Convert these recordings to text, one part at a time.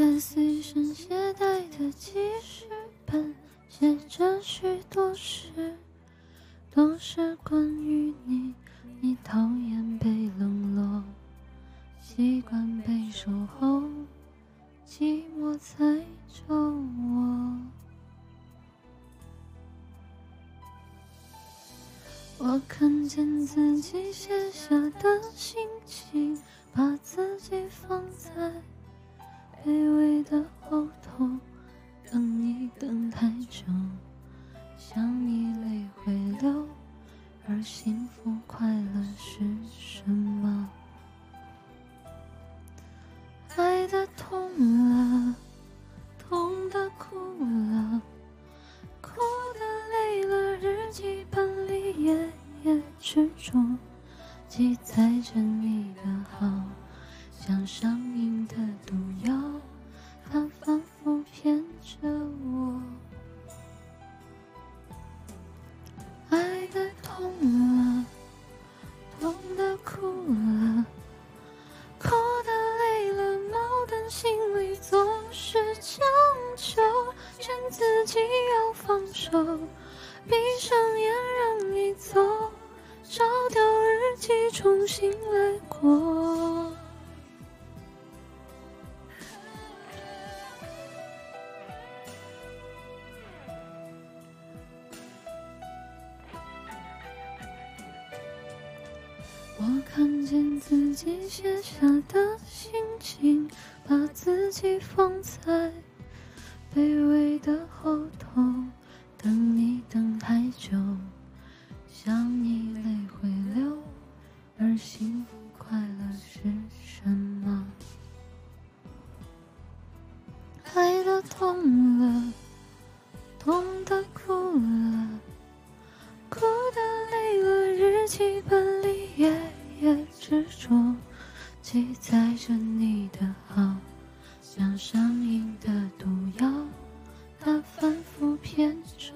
个随身携带的记事本，写着许多事，都是关于你。你讨厌被冷落，习惯被守候，寂寞才找我。我看见自己写下的心情，等太久，想你泪会流，而幸福快乐是什么？爱的痛了，痛的哭了，哭的累了，日记本里夜夜执着，记载着你的好。像上瘾的毒重新来过。我看见自己写下的心情，把自己放在卑微的而幸福快乐是什么？爱的痛了，痛的哭了，哭的累了，日记本里。夜夜执着，记载着你的好，像上瘾的毒药，它反复骗着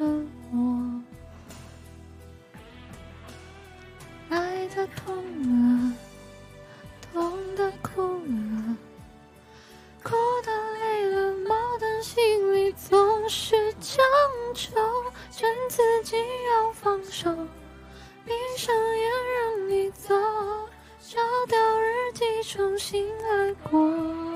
痛了，痛的哭了，哭的累了，矛盾心里总是强求，劝自己要放手。闭上眼，让你走，烧掉日记，重新来过。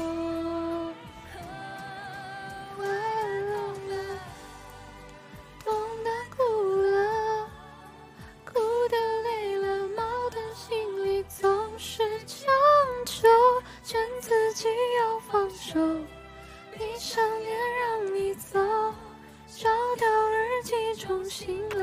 心